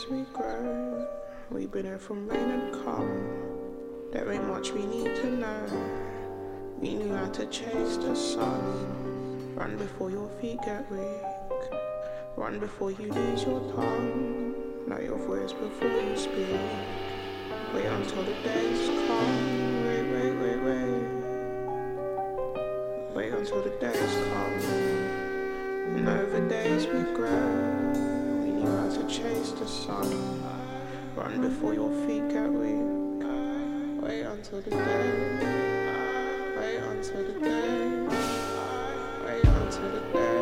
days we grow. We've been here from rain and calm. There ain't much we need to know. We knew how to chase the sun. Run before your feet get weak. Run before you lose your tongue. Know your voice before you speak. Wait until the days come. Wait, wait, wait, wait. Wait until the days come. And over days we grow. We knew to chase the sun. Run before your feet get weak. Wait until the day. Wait until the day. Wait until the day.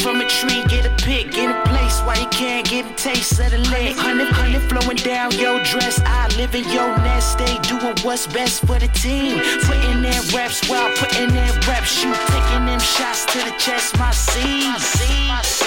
from a tree, get a pick, get a place why you can't get a taste of the lick. Hundred, hundred flowing down your dress. I live in your nest, they doing what's best for the team. Putting in reps while putting in reps. You taking them shots to the chest, my seeds.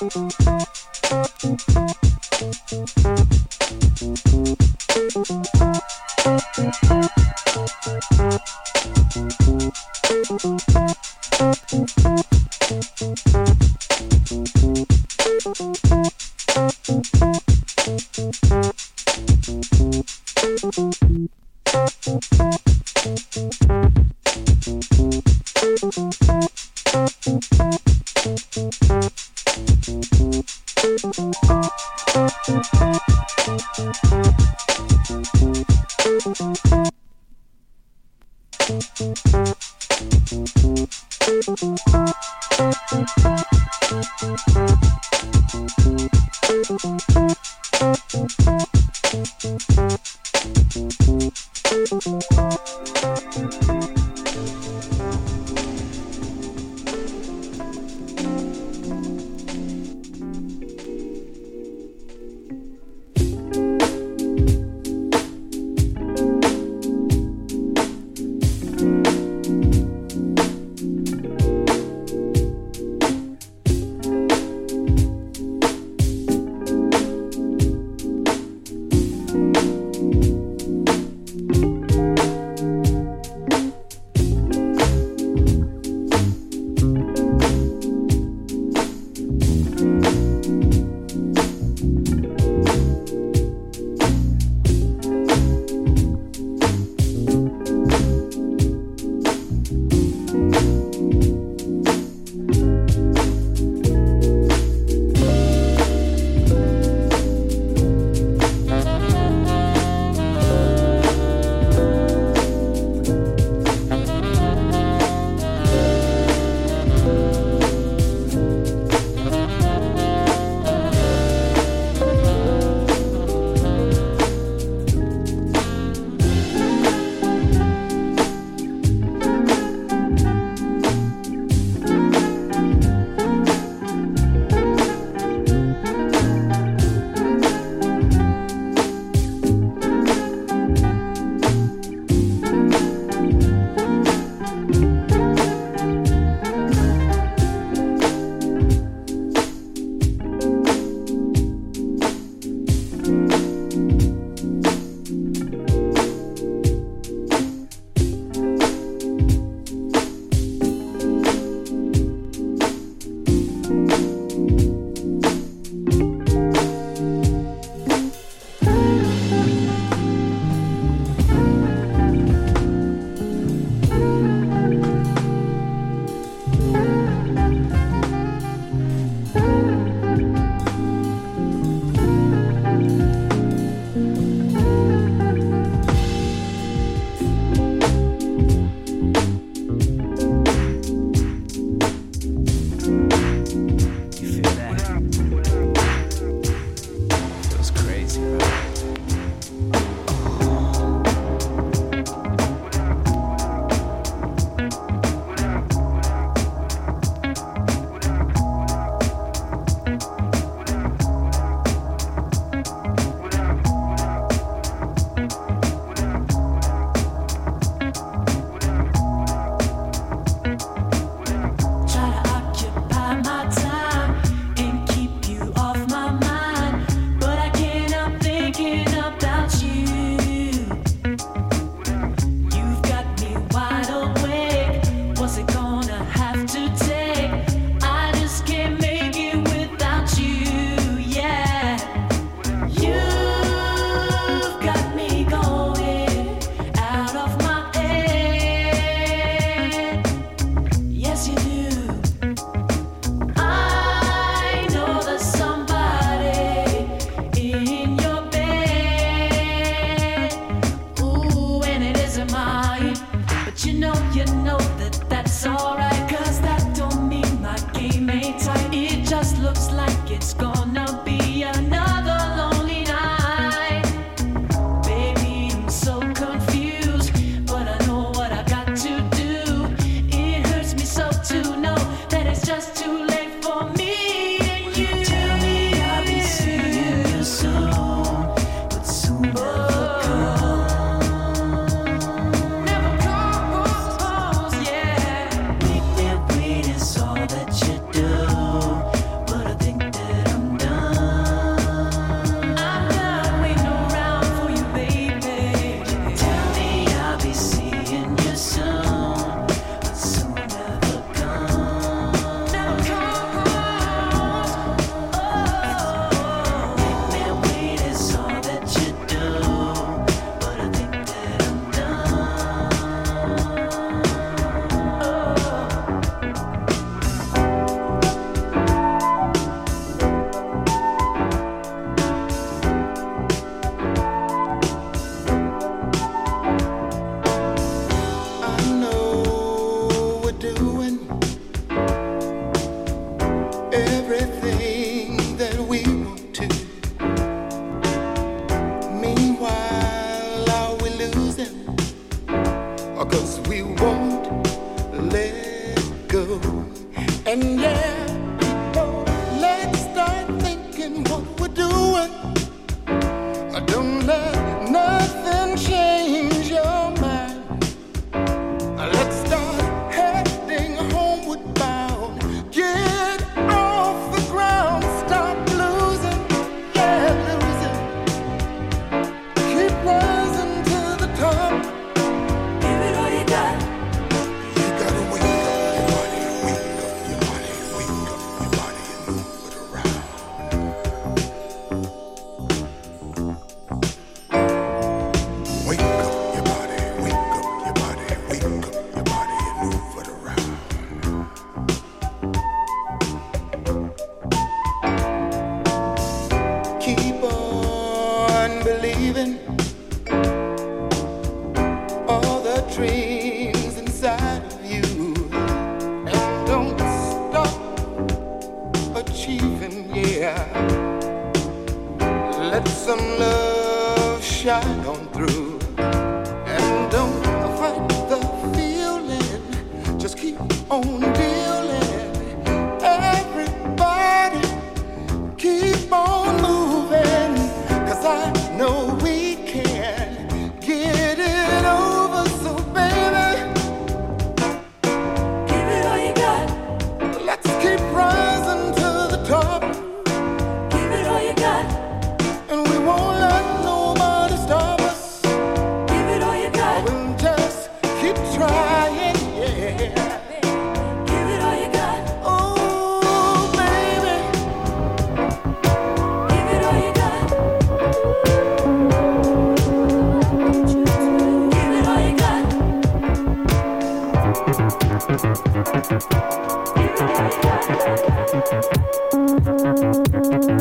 you.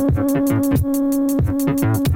Thank you.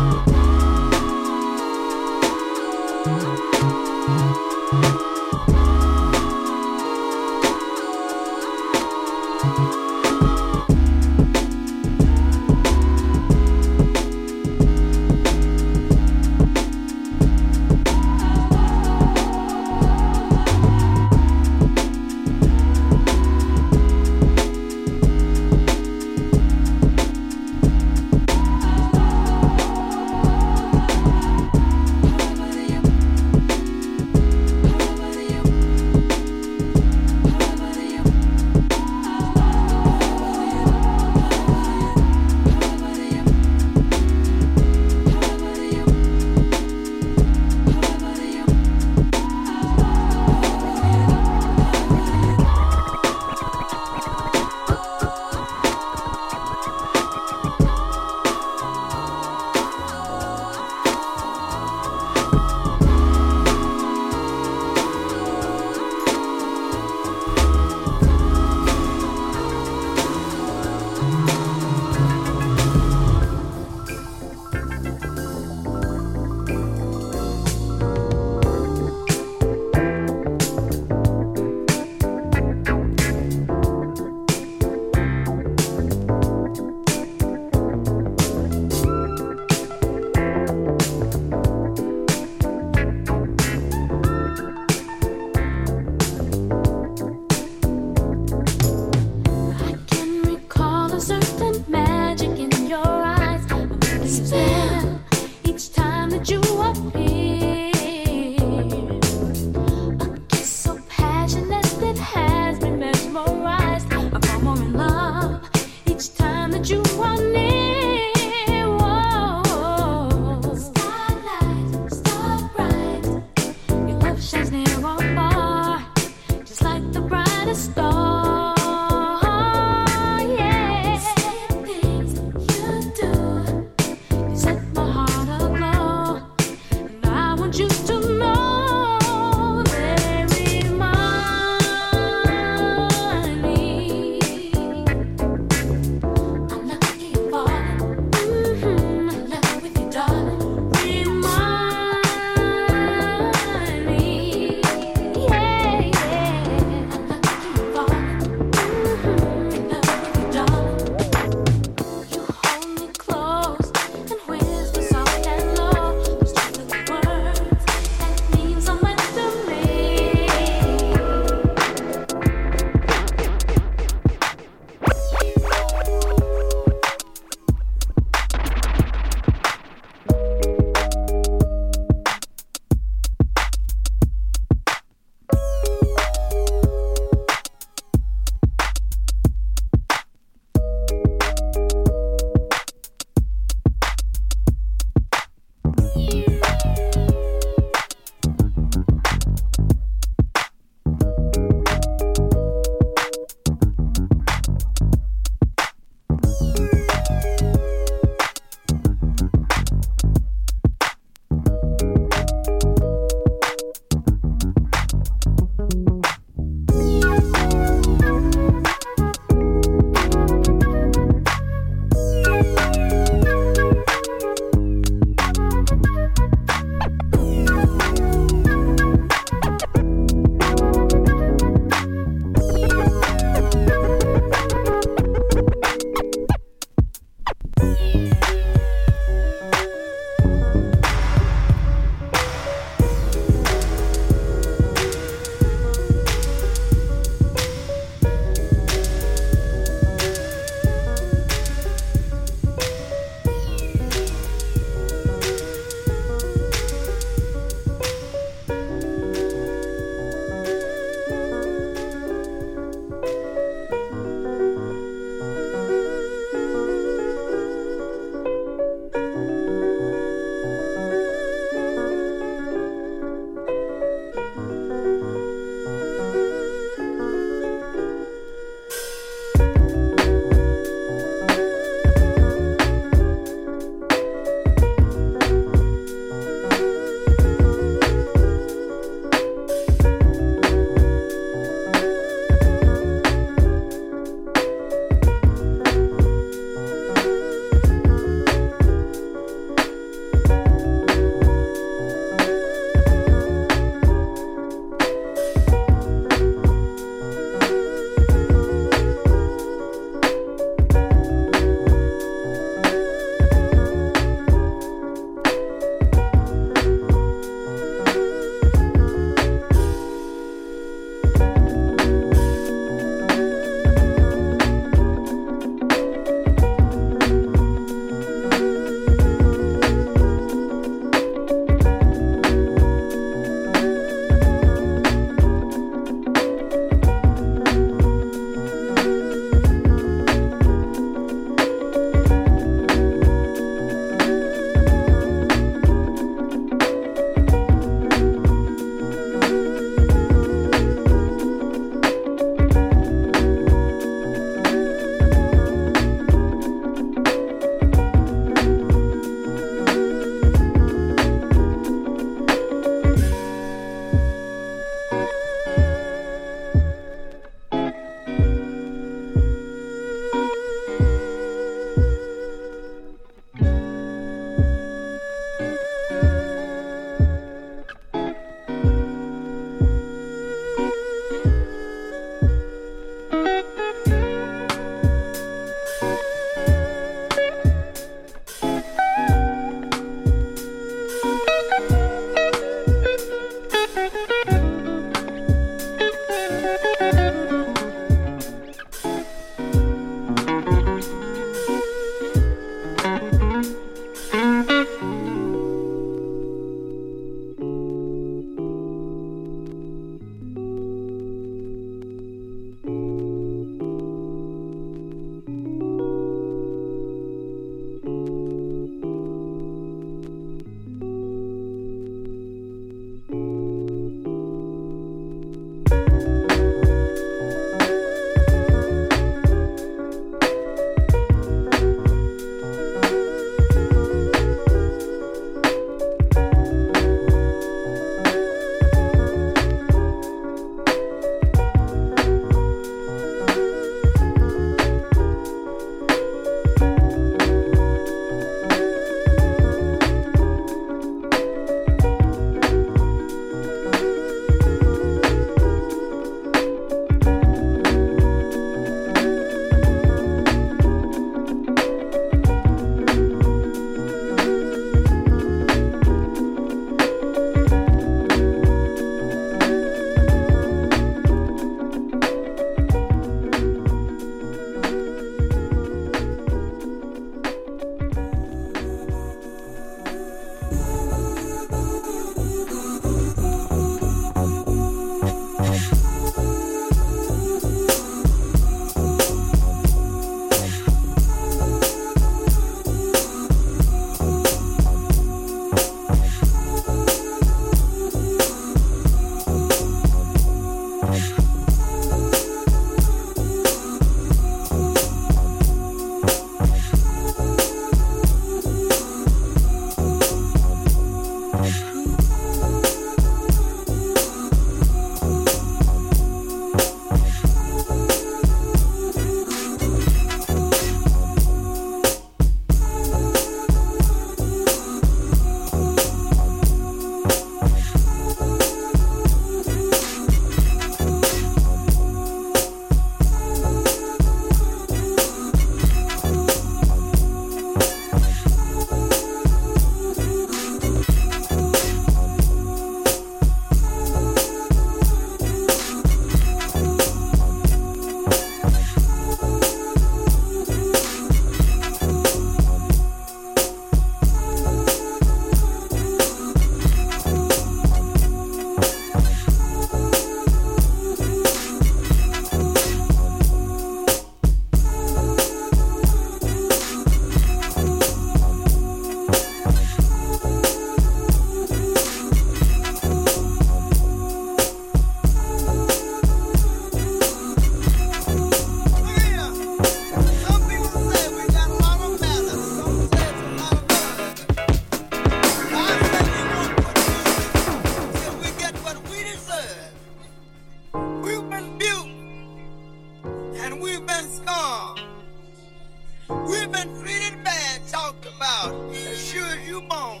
as sure as you born.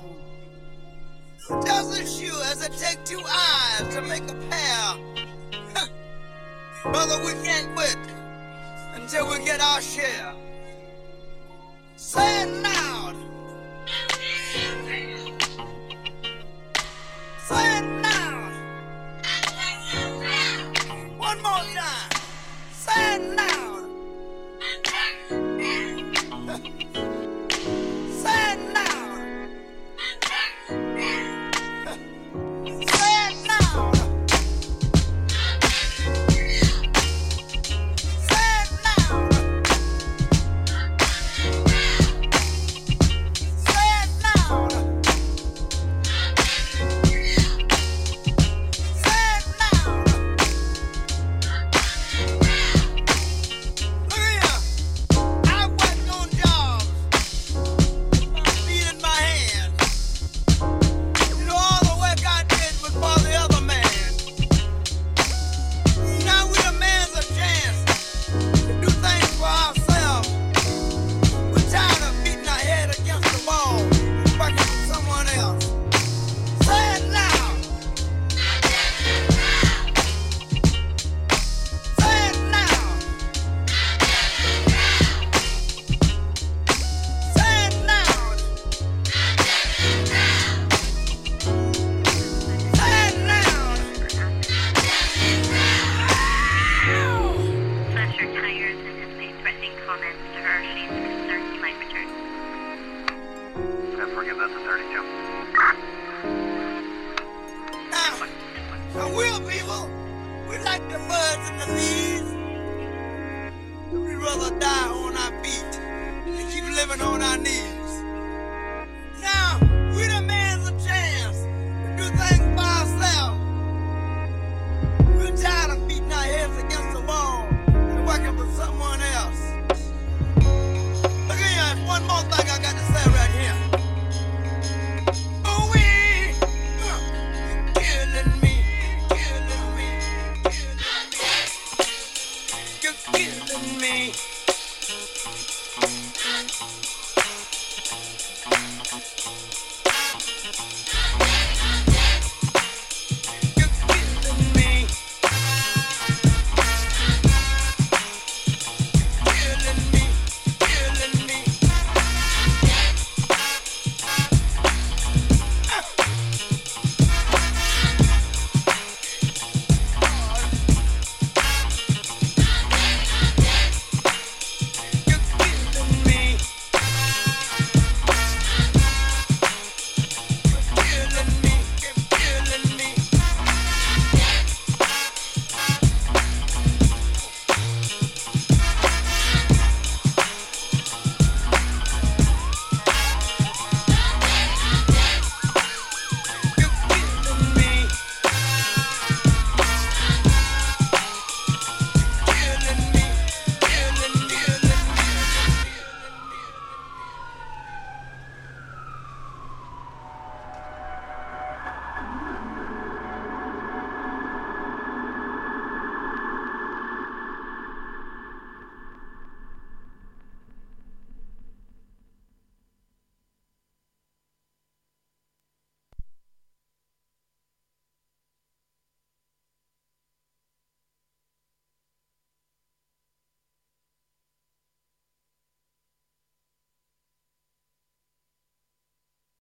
Just as sure as it takes two eyes to make a pair. Brother, we can't quit until we get our share. Say it now.